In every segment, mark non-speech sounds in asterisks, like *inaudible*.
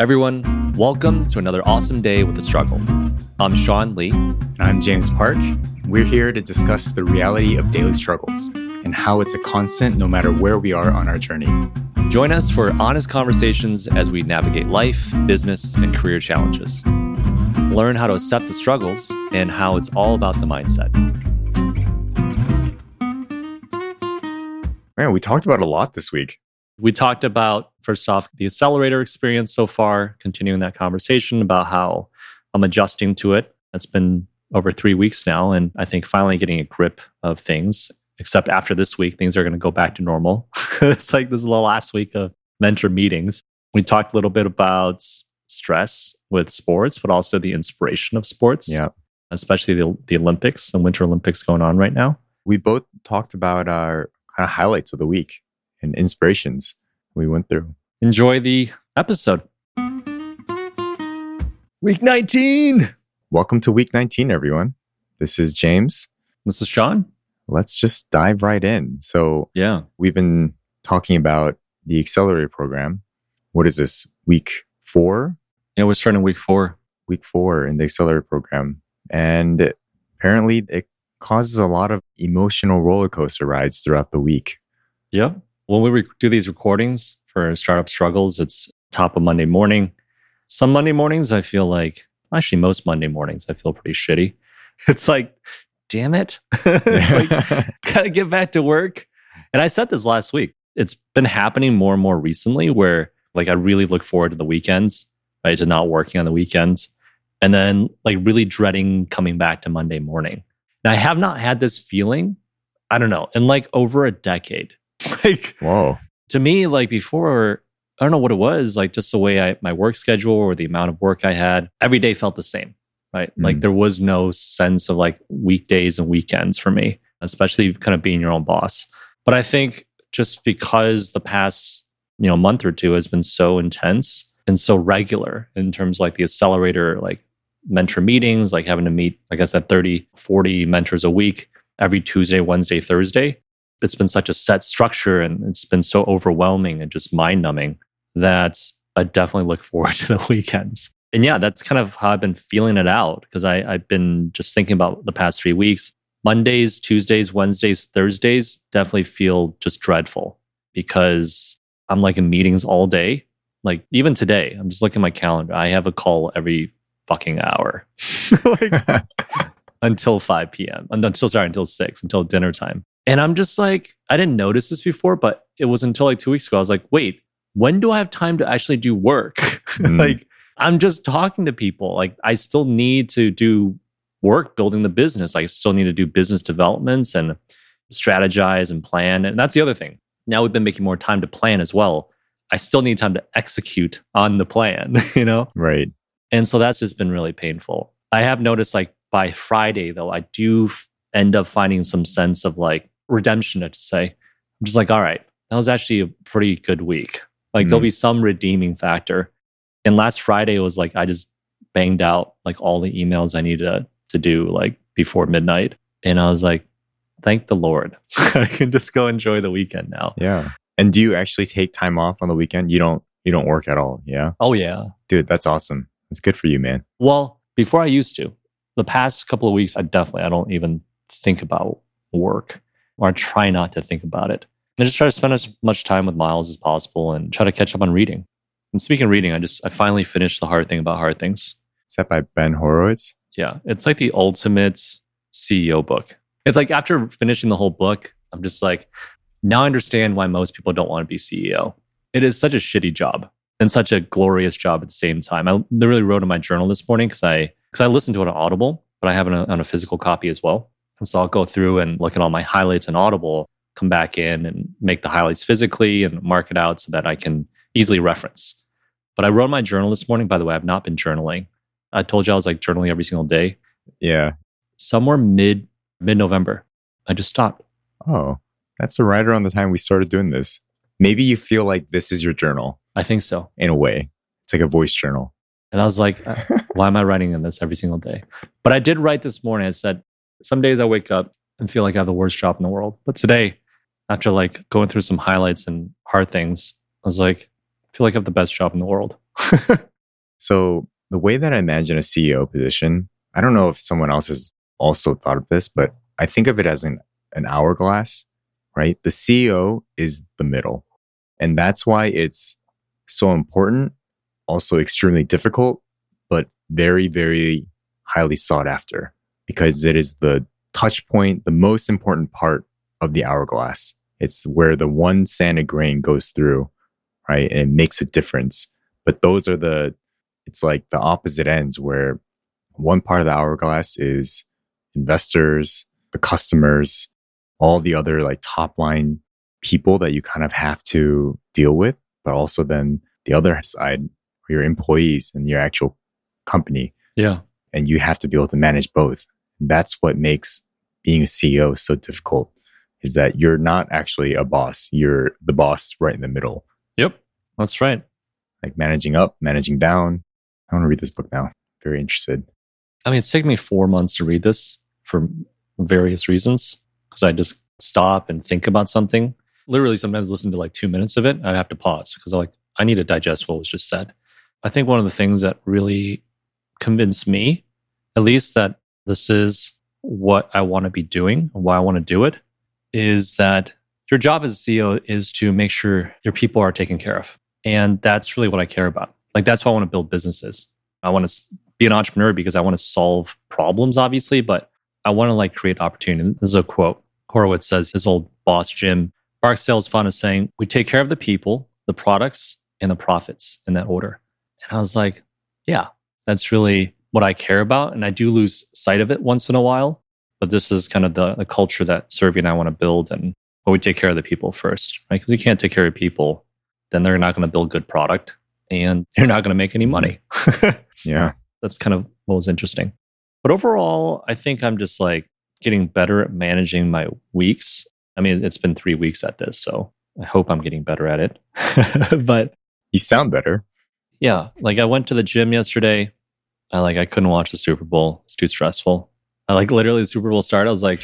Everyone, welcome to another awesome day with the struggle. I'm Sean Lee. And I'm James Park. We're here to discuss the reality of daily struggles and how it's a constant no matter where we are on our journey. Join us for honest conversations as we navigate life, business, and career challenges. Learn how to accept the struggles and how it's all about the mindset. Man, we talked about a lot this week. We talked about, first off, the accelerator experience so far, continuing that conversation about how I'm adjusting to it. It's been over three weeks now, and I think finally getting a grip of things. Except after this week, things are going to go back to normal. *laughs* it's like this is the last week of mentor meetings. We talked a little bit about stress with sports, but also the inspiration of sports. Yeah. Especially the, the Olympics, the Winter Olympics going on right now. We both talked about our kind of highlights of the week and inspirations we went through. Enjoy the episode. Week 19. Welcome to week 19, everyone. This is James. This is Sean. Let's just dive right in. So, Yeah. we've been talking about the accelerator program. What is this? Week four? Yeah, we're starting week four. Week four in the accelerator program. And apparently, it causes a lot of emotional roller coaster rides throughout the week. Yep. When we rec- do these recordings for Startup Struggles, it's top of Monday morning. Some Monday mornings, I feel like, actually, most Monday mornings, I feel pretty shitty. *laughs* It's like, damn it. *laughs* it's like, *laughs* gotta get back to work. And I said this last week. It's been happening more and more recently where like I really look forward to the weekends, right? To not working on the weekends. And then like really dreading coming back to Monday morning. Now I have not had this feeling, I don't know, in like over a decade. *laughs* like Whoa. to me, like before, I don't know what it was, like just the way I my work schedule or the amount of work I had, every day felt the same. Right. Like Mm. there was no sense of like weekdays and weekends for me, especially kind of being your own boss. But I think just because the past, you know, month or two has been so intense and so regular in terms of like the accelerator, like mentor meetings, like having to meet, like I said, 30, 40 mentors a week every Tuesday, Wednesday, Thursday it's been such a set structure and it's been so overwhelming and just mind numbing that I definitely look *laughs* forward to the weekends. And yeah, that's kind of how I've been feeling it out because I've been just thinking about the past three weeks. Mondays, Tuesdays, Wednesdays, Thursdays definitely feel just dreadful because I'm like in meetings all day. Like even today, I'm just looking at my calendar. I have a call every fucking hour. *laughs* Oh like, *laughs* until 5 p.m. Until sorry, until six, until dinner time. And I'm just like, I didn't notice this before, but it was until like two weeks ago. I was like, wait, when do I have time to actually do work? *laughs* Mm. like, I'm just talking to people. Like, I still need to do work building the business. I still need to do business developments and strategize and plan. And that's the other thing. Now we've been making more time to plan as well. I still need time to execute on the plan, *laughs* you know? right. And so that's just been really painful. I have noticed like by Friday, though, I do f- end up finding some sense of like redemption, I'd say. I'm just like, all right, that was actually a pretty good week. Like there'll Mm. be some redeeming factor. And last Friday was like I just banged out like all the emails I needed to, to do like before midnight. And I was like, thank the Lord. *laughs* I can just go enjoy the weekend now. Yeah. And do you actually take time off on the weekend? You don't you don't work at all. Yeah. Oh yeah. Dude, that's awesome. It's good for you, man. Well, before I used to, the past couple of weeks, I definitely I don't even think about work, or I try not to think about it. I just try to spend as much time with Miles as possible and try to catch up on reading. And speaking of reading, I just I finally finished the hard thing about hard things. Is that by Ben Horowitz? Yeah, it's like the ultimate CEO book. It's like after finishing the whole book, I'm just like, now I understand why most people don't want to be CEO. It is such a shitty job and such a glorious job at the same time. I literally wrote in my journal this morning because I because I listened to it on Audible, but I have it on a physical copy as well. And so I'll go through and look at all my highlights in Audible, come back in and make the highlights physically and mark it out so that I can easily reference. But I wrote my journal this morning. By the way, I've not been journaling. I told you I was like journaling every single day. Yeah. Somewhere mid mid November, I just stopped. Oh, that's right around the time we started doing this. Maybe you feel like this is your journal I think so. in a way. It's like a voice journal. And I was like, uh, *laughs* why am I writing in this every single day? But I did write this morning. I said, some days I wake up and feel like I have the worst job in the world. But today, after like going through some highlights and hard things, I was like, I feel like I have the best job in the world. *laughs* So the way that I imagine a CEO position, I don't know if someone else has also thought of this, but I think of it as an, an hourglass, right? The CEO is the middle. And that's why it's so important, also extremely difficult, but very, very highly sought after because it is the touch point, the most important part of the hourglass. It's where the one sanded grain goes through, right? And it makes a difference. But those are the, it's like the opposite ends where one part of the hourglass is investors, the customers, all the other like top line people that you kind of have to deal with, but also then the other side, your employees and your actual company. Yeah. And you have to be able to manage both. That's what makes being a CEO so difficult is that you're not actually a boss. You're the boss right in the middle. Yep. That's right. Like managing up, managing down. I want to read this book now. Very interested. I mean, it's taken me four months to read this for various reasons because I just stop and think about something. Literally, sometimes listen to like two minutes of it. I have to pause because I like I need to digest what was just said. I think one of the things that really convinced me, at least, that this is what I want to be doing, why I want to do it, is that your job as a CEO is to make sure your people are taken care of. And that's really what I care about. Like, that's why I want to build businesses. I want to be an entrepreneur because I want to solve problems, obviously, but I want to like create opportunity. This is a quote. Horowitz says his old boss, Jim Barksdale, is fond of saying, We take care of the people, the products, and the profits in that order. And I was like, Yeah, that's really what I care about. And I do lose sight of it once in a while. But this is kind of the, the culture that Sergey and I want to build. And but we take care of the people first, right? Because you can't take care of people, then they're not going to build good product and *laughs* you're not going to make any mm-hmm. money. *laughs* yeah. That's kind of what was interesting. But overall, I think I'm just like getting better at managing my weeks. I mean, it's been three weeks at this, so I hope I'm getting better at it. *laughs* but you sound better. Yeah. Like I went to the gym yesterday. I like I couldn't watch the Super Bowl. It's too stressful. I like literally the Super Bowl started. I was like,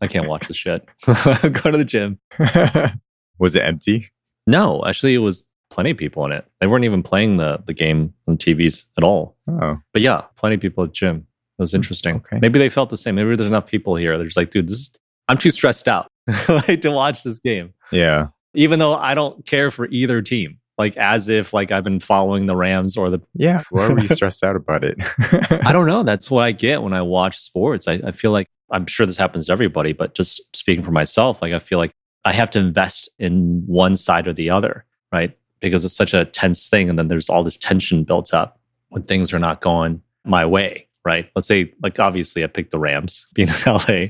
I can't watch this shit. *laughs* Go to the gym. *laughs* was it empty? No, actually it was plenty of people in it. They weren't even playing the the game on TVs at all. Oh. But yeah, plenty of people at gym. It was interesting. Okay. Maybe they felt the same. Maybe there's enough people here. They're just like, dude, this is I'm too stressed out like *laughs* to watch this game. Yeah. Even though I don't care for either team. Like as if like I've been following the Rams or the Yeah. Why were you *laughs* stressed out about it? I don't know. *laughs* That's what I get when I watch sports. I, I feel like I'm sure this happens to everybody, but just speaking for myself, like I feel like I have to invest in one side or the other, right? Because it's such a tense thing. And then there's all this tension built up when things are not going my way, right? Let's say, like, obviously I picked the Rams *laughs* being in LA.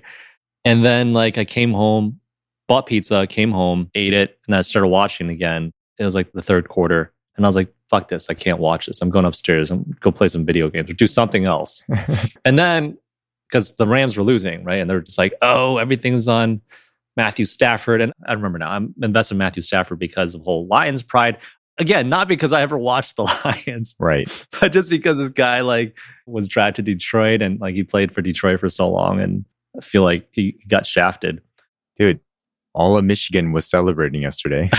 And then, like, I came home, bought pizza, came home, ate it, and I started watching again. It was like the third quarter. And I was like, fuck this. I can't watch this. I'm going upstairs and go play some video games or do something else. *laughs* and then, because the Rams were losing, right? And they're just like, oh, everything's on Matthew Stafford. And I remember now, I'm invested in Matthew Stafford because of whole Lions pride. Again, not because I ever watched the *laughs* Lions, right. *laughs* but just because this guy like was drafted to Detroit and like he played for Detroit for so long. And I feel like he got shafted. Dude, all of Michigan was celebrating yesterday.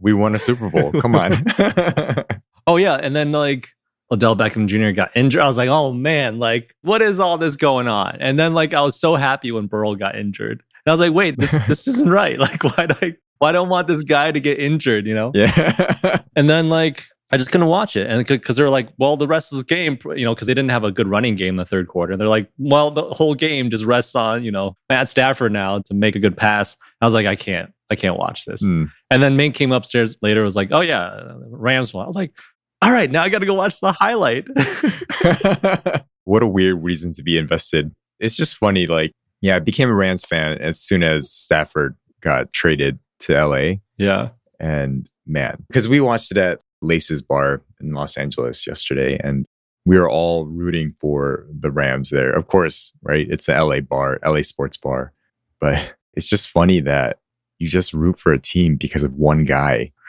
We won a Super Bowl. Come on. *laughs* oh, yeah. And then like Odell Beckham Jr. got injured. I was like, oh man, like what is all this going on? And then like I was so happy when Burrow got injured. And I was like, wait, this this isn't *laughs* right. Like why do I why don't want this guy to get injured, you know? Yeah. *laughs* and then like I just couldn't watch it. And because they're like, well, the rest of the game, you know, because they didn't have a good running game in the third quarter. They're like, well, the whole game just rests on, you know, Matt Stafford now to make a good pass. I was like, I can't, I can't watch this. Mm. And then Ming came upstairs later, was like, oh yeah, Rams won. I was like, all right, now I got to go watch the highlight. *laughs* what a weird reason to be invested. It's just funny. Like, yeah, I became a Rams fan as soon as Stafford got traded to LA. Yeah. And man, because we watched it at Lace's Bar in Los Angeles yesterday, and we were all rooting for the Rams there. Of course, right? It's a LA bar, LA sports bar. But it's just funny that you just root for a team because of one guy *laughs*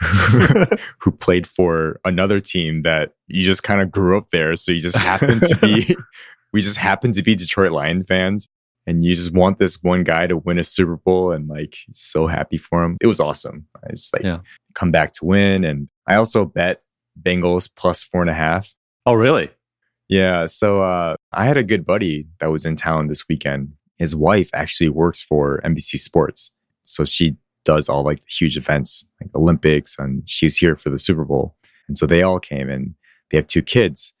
who played for another team that you just kind of grew up there. So you just happen to be, *laughs* we just happen to be Detroit Lion fans. And you just want this one guy to win a Super Bowl and like so happy for him. It was awesome. It's like Yeah. come back to win. And I also bet Bengals plus four and a half. Oh, really? Yeah. So uh, I had a good buddy that was in town this weekend. His wife actually works for NBC Sports. So she does all like huge events like Olympics and she's here for the Super Bowl. And so they all came and they have two kids.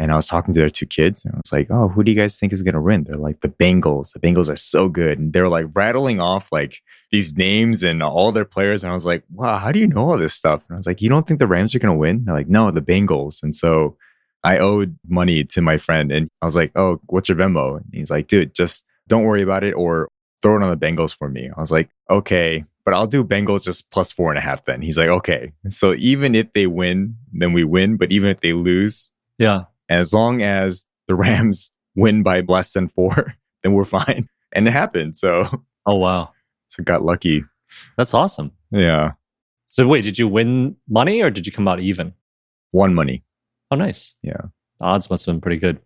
And I was talking to their two kids and I was like, Oh, who do you guys think is going to win? They're like, The Bengals. The Bengals are so good. And they're like rattling off like these names and all their players. And I was like, Wow, how do you know all this stuff? And I was like, You don't think the Rams are going to win? They're like, No, the Bengals. And so I owed money to my friend and I was like, Oh, what's your Venmo? And he's like, Dude, just don't worry about it or throw it on the Bengals for me. I was like, Okay, but I'll do Bengals just plus four and a half then. He's like, Okay. So even if they win, then we win. But even if they lose, Yeah. as long as the *laughs* Rams win by less than four, *laughs* then we're fine. *laughs* And it happened. So, Oh, wow. so got lucky. That's awesome. Yeah. So, wait, did you win money or did you come out even? Won money. Oh, nice. Yeah. The odds must have been pretty good.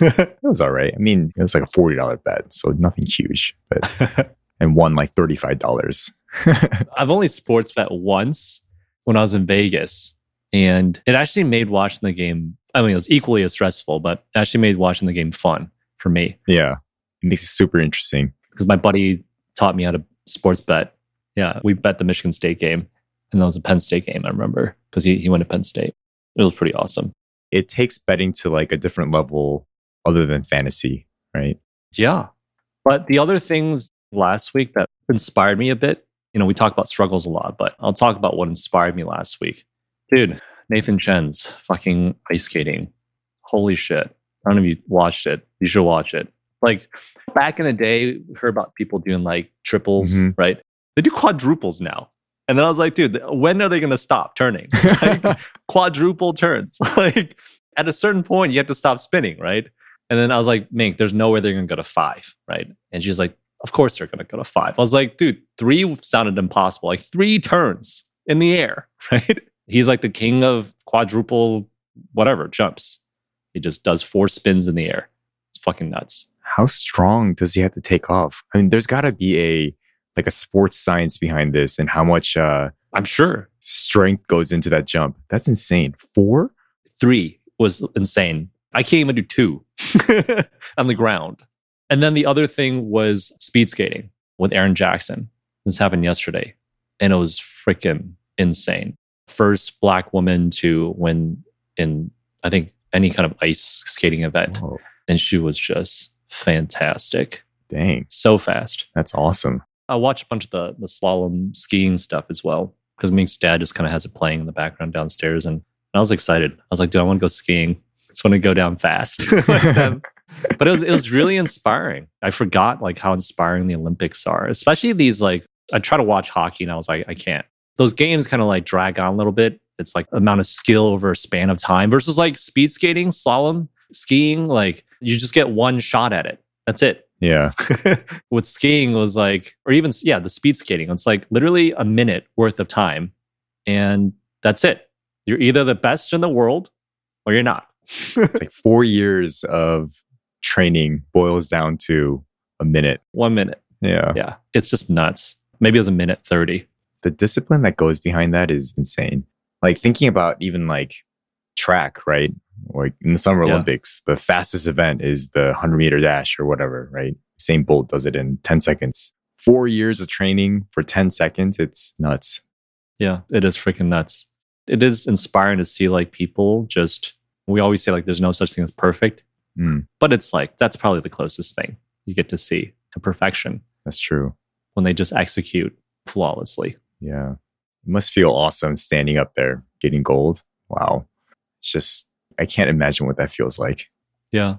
It was all right. I mean, it was like a $40 bet. So nothing huge, but, and won like $35. *laughs* I've only sports bet once when I was in Vegas, and it actually made watching the game. I mean, it was equally as stressful, but it actually made watching the game fun for me yeah. It makes it super interesting. because my buddy taught me how to sports bet. Yeah, we bet the Michigan State game, and that was a Penn State game. I remember because he he went to Penn State. It was pretty awesome. It takes betting to like a different level other than fantasy, right? Yeah. But the other things last week that inspired me a bit, you know, we talk about struggles a lot, but I'll talk about what inspired me last week. Dude, Nathan Chen's fucking ice skating. Holy shit. I don't know if you watched it. You should watch it. Like back in the day, we heard about people doing like triples, Mhm. right? They do quadruples now. And then I was like, dude, when are they going to stop turning? *laughs* Like, quadruple turns. *laughs* like at a certain point, you have to stop spinning, right? And then I was like, Mink, there's no way they're gonna go to five, right? And she's like, Of course they're gonna go to five. I was like, dude, three sounded impossible. Like three turns in the air, *laughs* right? He's like the king of quadruple whatever jumps. He just does four spins in the air. It's fucking nuts. How strong does he have to take off? I mean, there's got to be a like a sports science behind this and how much uh, I'm sure strength goes into that jump. That's insane. Four? three was insane. I can't even do two *laughs* on the ground. And then the other thing was speed skating with Erin Jackson. This happened yesterday, and it was freaking insane. First black woman to win in, I think, any kind of ice skating event. Whoa, And she was just fantastic. dang, So fast. that's awesome. I watched a bunch of the, the slalom skiing stuff as well because Mink's dad just kind of has it playing in the background downstairs. And I was excited. I was like, dude, I want to go skiing. I just want to go down fast. *laughs* Like. *laughs* but it was, it was really inspiring. I forgot like how inspiring the Olympics are, especially these like, I try to watch hockey and I was like, I can't. Those games kind of like drag on a little bit. It's like amount of skill over a span of time versus like speed skating, slalom, skiing. Like you just get one shot at it. That's it Yeah. *laughs* with skiing was like, or even yeah, the speed skating. It's like literally a minute worth of time, and that's it. You're either the best in the world or you're not. *laughs* It's like four years of training boils down to a minute. One minute. Yeah. Yeah, it's just nuts. Maybe it was a minute thirty. The discipline that goes behind that is insane. Like thinking about even like track, right? Like in the Summer Yeah. Olympics, the fastest event is the 100 meter dash or whatever, right? Usain Bolt does it in 10 seconds. Four years of training for 10 seconds. It's nuts. Yeah, it is freaking nuts. It is inspiring to see like people just. We always say like there's no such thing as perfect, Mm, but it's like that's probably the closest thing you get to see to perfection that's true. when they just execute flawlessly. Yeah. It must feel awesome standing up there getting gold. Wow. It's just, I can't imagine what that feels like. Yeah,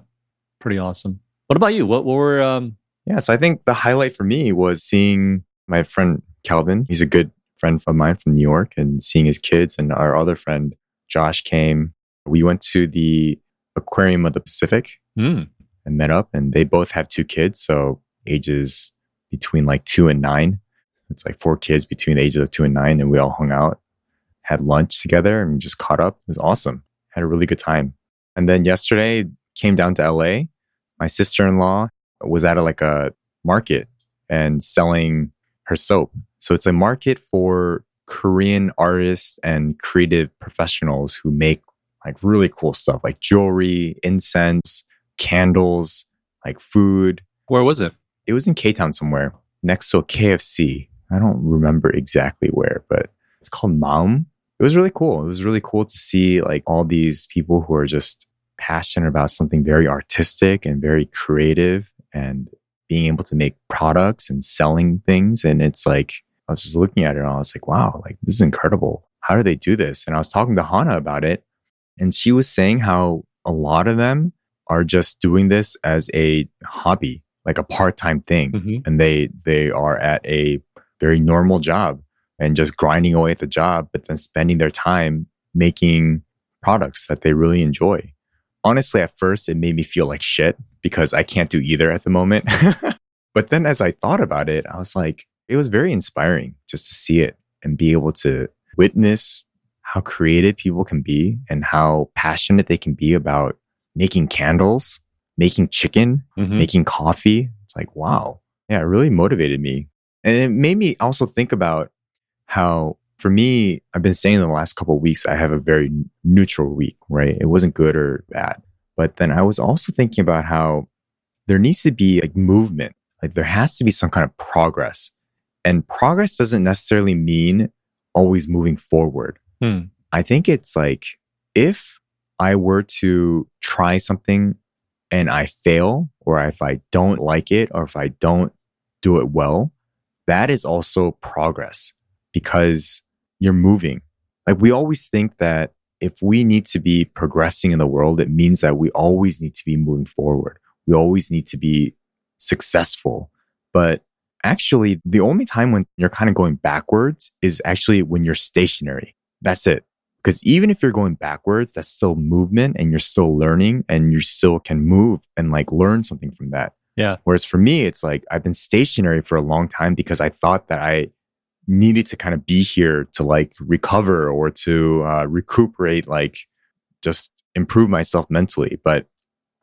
pretty awesome. What about you? What, what were um, Yeah. So I think the highlight for me was seeing my friend Calvin. He's a good friend of mine from New York and seeing his kids and our other friend Josh came. We went to the Aquarium of the Pacific hmm, and met up and they both have two kids. So ages between like two and nine. It's like four kids between the ages of two and nine. And we all hung out, had lunch together and just caught up. It was awesome. Had a really good time. And then yesterday came down to LA. My sister-in-law was at a, like a market and selling her soap. So it's a market for Korean artists and creative professionals who make like really cool stuff like jewelry, incense, candles, like food. Where was it? It was in K Town somewhere next to a KFC. I don't remember exactly where, but it's called Maum. It was really cool. It was really cool to see like all these people who are just passionate about something very artistic and very creative and being able to make products and selling things. And it's like, I was just looking at it and I was like, wow, like this is incredible. How do they do this? And I was talking to Hana about it. And she was saying how a lot of them are just doing this as a hobby, like a part-time thing. Mm-hmm. And they they are at a very normal job and just grinding away at the job, but then spending their time making products that they really enjoy. Honestly, at first, it made me feel like shit because I can't do either at the moment. *laughs* but then as I thought about it, I was like, it was very inspiring just to see it and be able to witness how creative people can be and how passionate they can be about making candles, making chicken, mm-hmm. making coffee. It's like, wow. Yeah, it really motivated me. And it made me also think about how for me, I've been saying in the last couple of weeks, I have a very neutral week, right? It wasn't good or bad. But then I was also thinking about how there needs to be like movement, like there has to be some kind of progress. And progress doesn't necessarily mean always moving forward. Hmm. I think it's like if I were to try something and I fail, or if I don't like it, or if I don't do it well, that is also progress because you're moving. Like we always think that if we need to be progressing in the world, it means that we always need to be moving forward. We always need to be successful. But actually, the only time when you're kind of going backwards is actually when you're stationary. That's it. Because even if you're going backwards, that's still movement and you're still learning and you still can move and like learn something from that. Yeah. Whereas for me, it's like I've been stationary for a long time because I thought that I needed to kind of be here to like recover or to uh, recuperate, like just improve myself mentally. But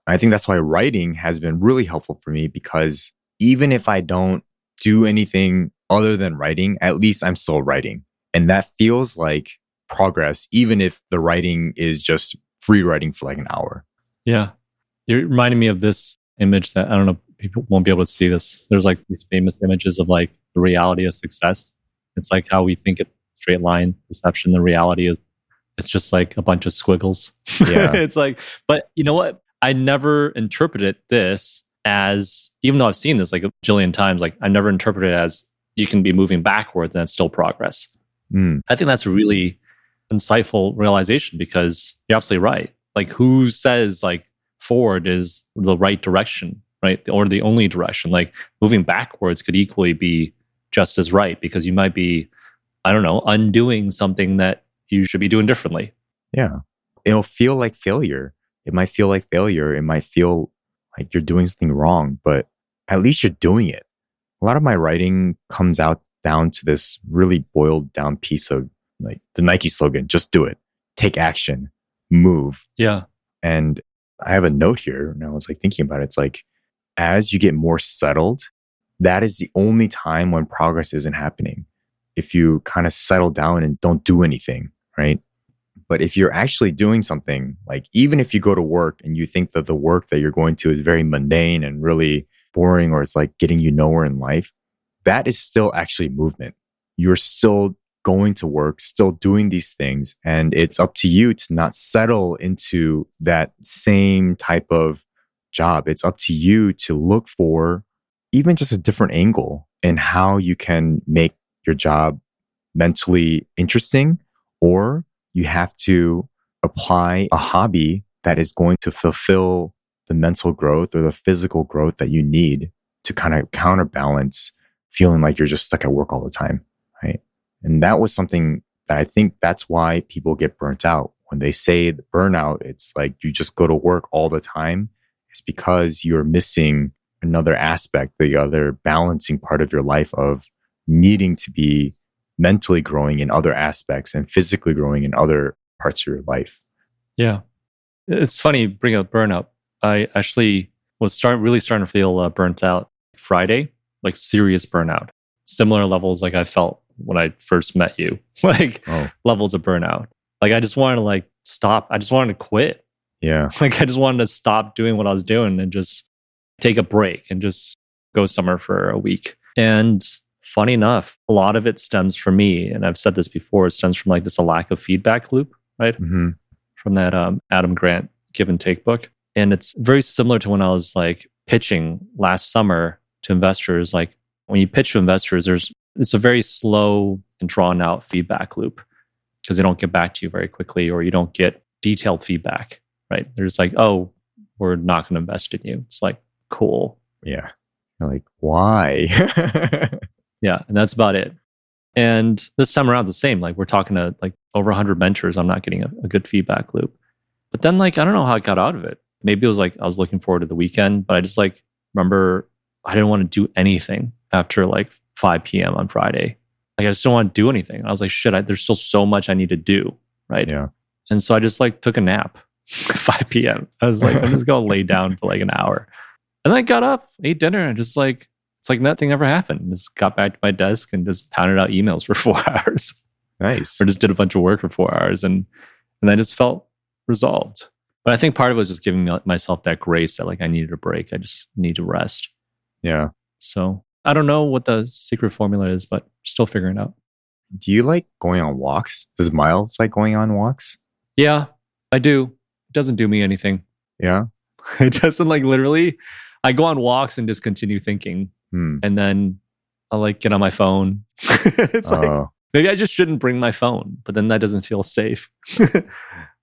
I think that's why writing has been really helpful for me because even if I don't do anything other than writing, at least I'm still writing. And that feels like progress, even if the writing is just free writing for like an hour. Yeah. You're reminding me of this image that I don't know, people won't be able to see this. There's like these famous images of like the reality of success. It's like how we think it straight line perception. The reality is it's just like a bunch of squiggles. Yeah. *laughs* it's like, but you know what? I never interpreted this as, even though I've seen this like a jillion times, like I never interpreted it as you can be moving backwards and it's still progress. Mm. I think that's really insightful realization because you're absolutely right. Like, who says like forward is the right direction, right? Or the only direction? Like, moving backwards could equally be just as right because you might be, I don't know, undoing something that you should be doing differently. Yeah. It'll feel like failure. It might feel like failure. It might feel like you're doing something wrong, but at least you're doing it. A lot of my writing comes out down to this really boiled down piece of like the Nike slogan, just do it, take action, move. Yeah. And I have a note here and I was like thinking about it. It's like, as you get more settled that is the only time when progress isn't happening. If you kind of settle down and don't do anything, right? But if you're actually doing something, like even if you go to work and you think that the work that you're going to is very mundane and really boring or it's like getting you nowhere in life, that is still actually movement. You're still going to work, still doing these things. And it's up to you to not settle into that same type of job. It's up to you to look for even just a different angle in how you can make your job mentally interesting, or you have to apply a hobby that is going to fulfill the mental growth or the physical growth that you need to kind of counterbalance feeling like you're just stuck at work all the time. And that was something that I think that's why people get burnt out. When they say burnout, it's like you just go to work all the time. It's because you're missing another aspect, the other balancing part of your life of needing to be mentally growing in other aspects and physically growing in other parts of your life. Yeah. It's funny bring up burnout. I actually was start really starting to feel uh, burnt out Friday, like serious burnout. Similar levels like I felt when I first met you, *laughs* like Oh, levels of burnout. Like I just wanted to like stop. I just wanted to quit. yeah. *laughs* Like I just wanted to stop doing what I was doing and just take a break and just go somewhere for a week. And funny enough, a lot of it stems from me. And I've said this before, it stems from like this a lack of feedback loop, right? hmm From that um, Adam Grant give and take book. And it's very similar to when I was like pitching last summer to investors. Like when you pitch to investors, there's it's a very slow and drawn out feedback loop because they don't get back to you very quickly or you don't get detailed feedback, right? There's like, oh, we're not going to invest in you. It's like, cool. Yeah. You're like, why? *laughs* Yeah. And that's about it. And this time around, the same. Like we're talking to like over 100 mentors. I'm not getting a, a good feedback loop. But then, like, I don't know how I got out of it. Maybe it was like I was looking forward to the weekend, but I just like remember I didn't want to do anything after like 5 p.m. on Friday. Like I just don't want to do anything. I was like, shit, I, there's still so much I need to do. Right. yeah. And so I just like took a nap *laughs* 5 p.m. I was like, I'm just going to lay down for like an hour. And then I got up, ate dinner, and just like, it's like nothing ever happened. Just got back to my desk and just pounded out emails for *laughs* four hours Nice. or just did a bunch of work for four hours. And, and I just felt resolved. But I think part of it was just giving myself that grace that like I needed a break. I just need to rest. Yeah. So I don't know what the secret formula is, but still figuring out. Do you like going on walks? Does Miles like going on walks? Yeah, I do. It doesn't do me anything. Yeah. *laughs* It doesn't like literally. I go on walks and just continue thinking, Hmm. and then I'll like get on my phone. *laughs* it's like Oh, maybe I just shouldn't bring my phone, but then that doesn't feel safe. *laughs*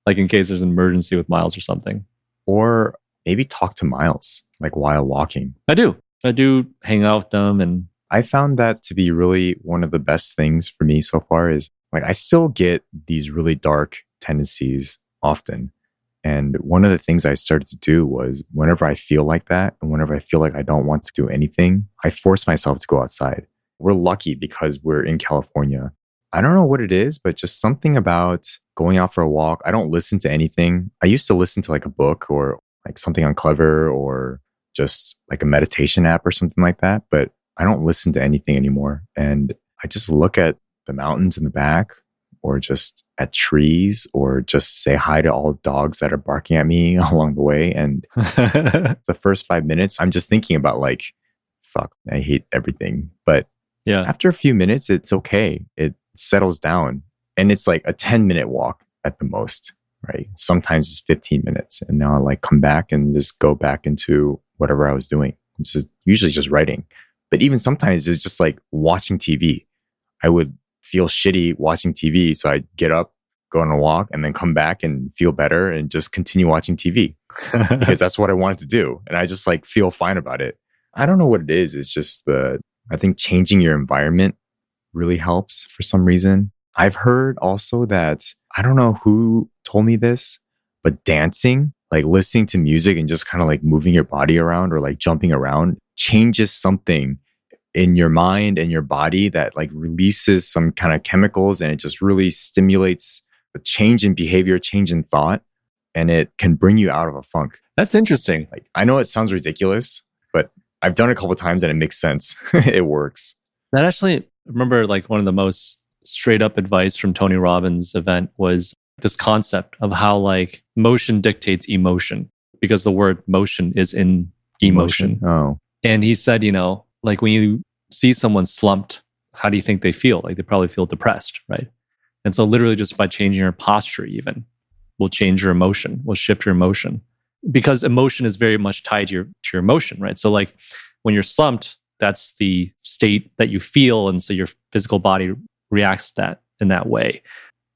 like in case there's an emergency with Miles or something. or maybe talk to Miles like while walking. I do. I do hang out with them, and I found that to be really one of the best things for me so far is like I still get these really dark tendencies often. And one of the things I started to do was whenever I feel like that and whenever I feel like I don't want to do anything, I force myself to go outside. We're lucky because we're in California. I don't know what it is, but just something about going out for a walk. I don't listen to anything. I used to listen to like a book or like something on Clever or just like a meditation app or something like that. But I don't listen to anything anymore. And I just look at the mountains in the back or just at trees or just say hi to all dogs that are barking at me *laughs* along the way. And *laughs* the first five minutes, I'm just thinking about like, fuck, I hate everything. But yeah, after a few minutes, it's okay. It settles down and it's like a 10 minute walk at the most, right? Sometimes it's 15 minutes. And now I like come back and just go back into whatever I was doing. It's just, usually just writing. But even sometimes it's just like watching TV. I would feel shitty watching TV. So I'd get up, go on a walk, and then come back and feel better and just continue watching TV because that's what I wanted to do. And I just like feel fine about it. I don't know what it is. It's just the, I think changing your environment really helps for some reason. I've heard also that, I don't know who told me this, but dancing, like listening to music and just kind of like moving your body around or like jumping around changes something in your mind and your body that like releases some kind of chemicals and it just really stimulates a change in behavior, change in thought, and it can bring you out of a funk. that's interesting. Like I know it sounds ridiculous, but I've done it a couple times and it makes sense. *laughs* it works. That actually, I remember like one of the most straight up advice from Tony Robbins' event was this concept of how like motion dictates emotion because the word motion is in emotion. Oh, And he said, you know, like when you see someone slumped, how do you think they feel? Like they probably feel depressed, right? And so, literally, just by changing your posture, even will change your emotion, will shift your emotion because emotion is very much tied to your to your emotion, right? So, like when you're slumped, that's the state that you feel, and so your physical body reacts that in that way.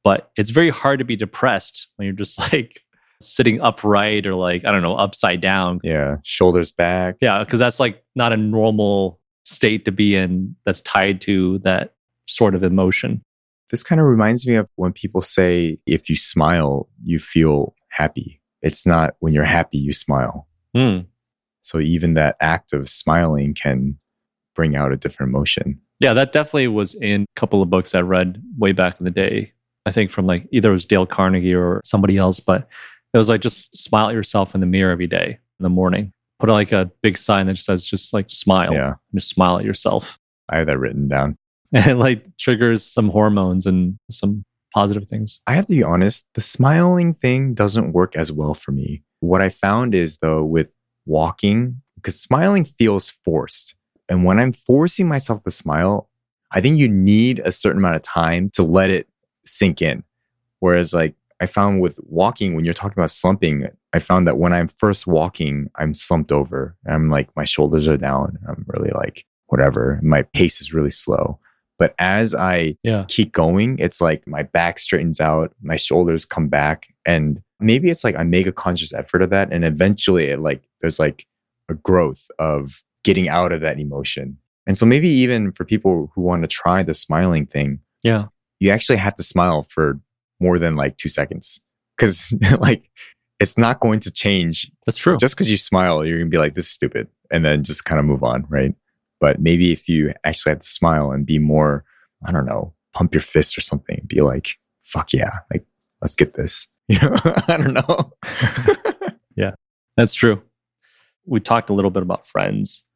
But it's very hard to be depressed when you're just *laughs* like sitting upright or like I don't know upside down yeah. Shoulders back. yeah, because that's like not a normal state to be in that's tied to that sort of emotion. This kind of reminds me of when people say if you smile, you feel happy. It's not when you're happy, you smile. Hmm. So even that act of smiling can bring out a different emotion. Yeah, that definitely was in a couple of books I read way back in the day. I think from like either it was Dale Carnegie or somebody else, but it was like just smile at yourself in the mirror every day in the morning. Put like a big sign that says just like smile. Yeah. Just smile at yourself. I have that written down. *laughs* and like triggers some hormones and some positive things. I have to be honest, the smiling thing doesn't work as well for me. What I found is though with walking, because smiling feels forced. And when I'm forcing myself to smile, I think you need a certain amount of time to let it sink in. Whereas, like, I found with walking, when you're talking about slumping, I found that when I'm first walking, I'm slumped over. I'm like, my shoulders are down. I'm really like, whatever. My pace is really slow. But as I yeah. keep going, it's like my back straightens out, my shoulders come back. And maybe it's like I make a conscious effort of that. And eventually, it like, there's like a growth of getting out of that emotion. And so maybe even for people who want to try the smiling thing, yeah, you actually have to smile for more than like two seconds because *laughs* like it's not going to change. That's true. Just because you smile, you're gonna be like, "This is stupid," and then just kind of move on, right? But maybe if you actually have to smile and be more, I don't know, pump your fist or something, be like, "Fuck yeah!" Like, let's get this. *laughs* You know, I don't know. *laughs* yeah, that's true. We talked a little bit about friends,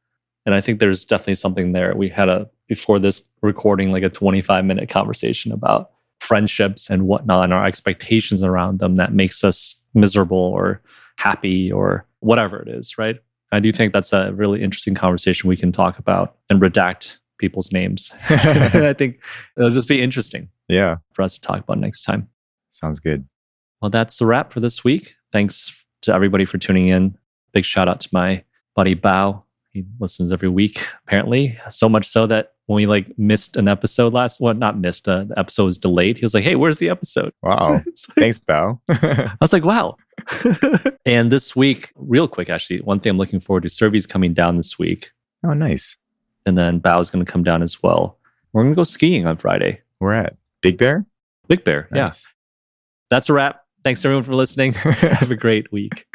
and I think there's definitely something there. We had a before this recording, like a 25 minute conversation about friendships and whatnot and our expectations around them that makes us miserable or happy or whatever it is, right? I do think that's a really interesting conversation we can talk about and redact people's names. *laughs* *laughs* I think it'll just be interesting. Yeah. For us to talk about next time. Sounds good. Well, that's the wrap for this week. Thanks to everybody for tuning in. Big shout out to my buddy Bao. He listens every week, apparently. So much so that when we like missed an episode last, well, not missed, uh, the episode was delayed. He was like, "Hey, where's the episode?" Wow, *laughs* like, *laughs* thanks, Bao. *laughs* I was like, "Wow." and this week, real quick, actually, one thing I'm looking forward to. Sergey's coming down this week. Oh, nice. And then Bao's going to come down as well. We're going to go skiing on Friday. We're at Big Bear. Big Bear, nice. yeah. That's a wrap. Thanks everyone for listening. Have a great week.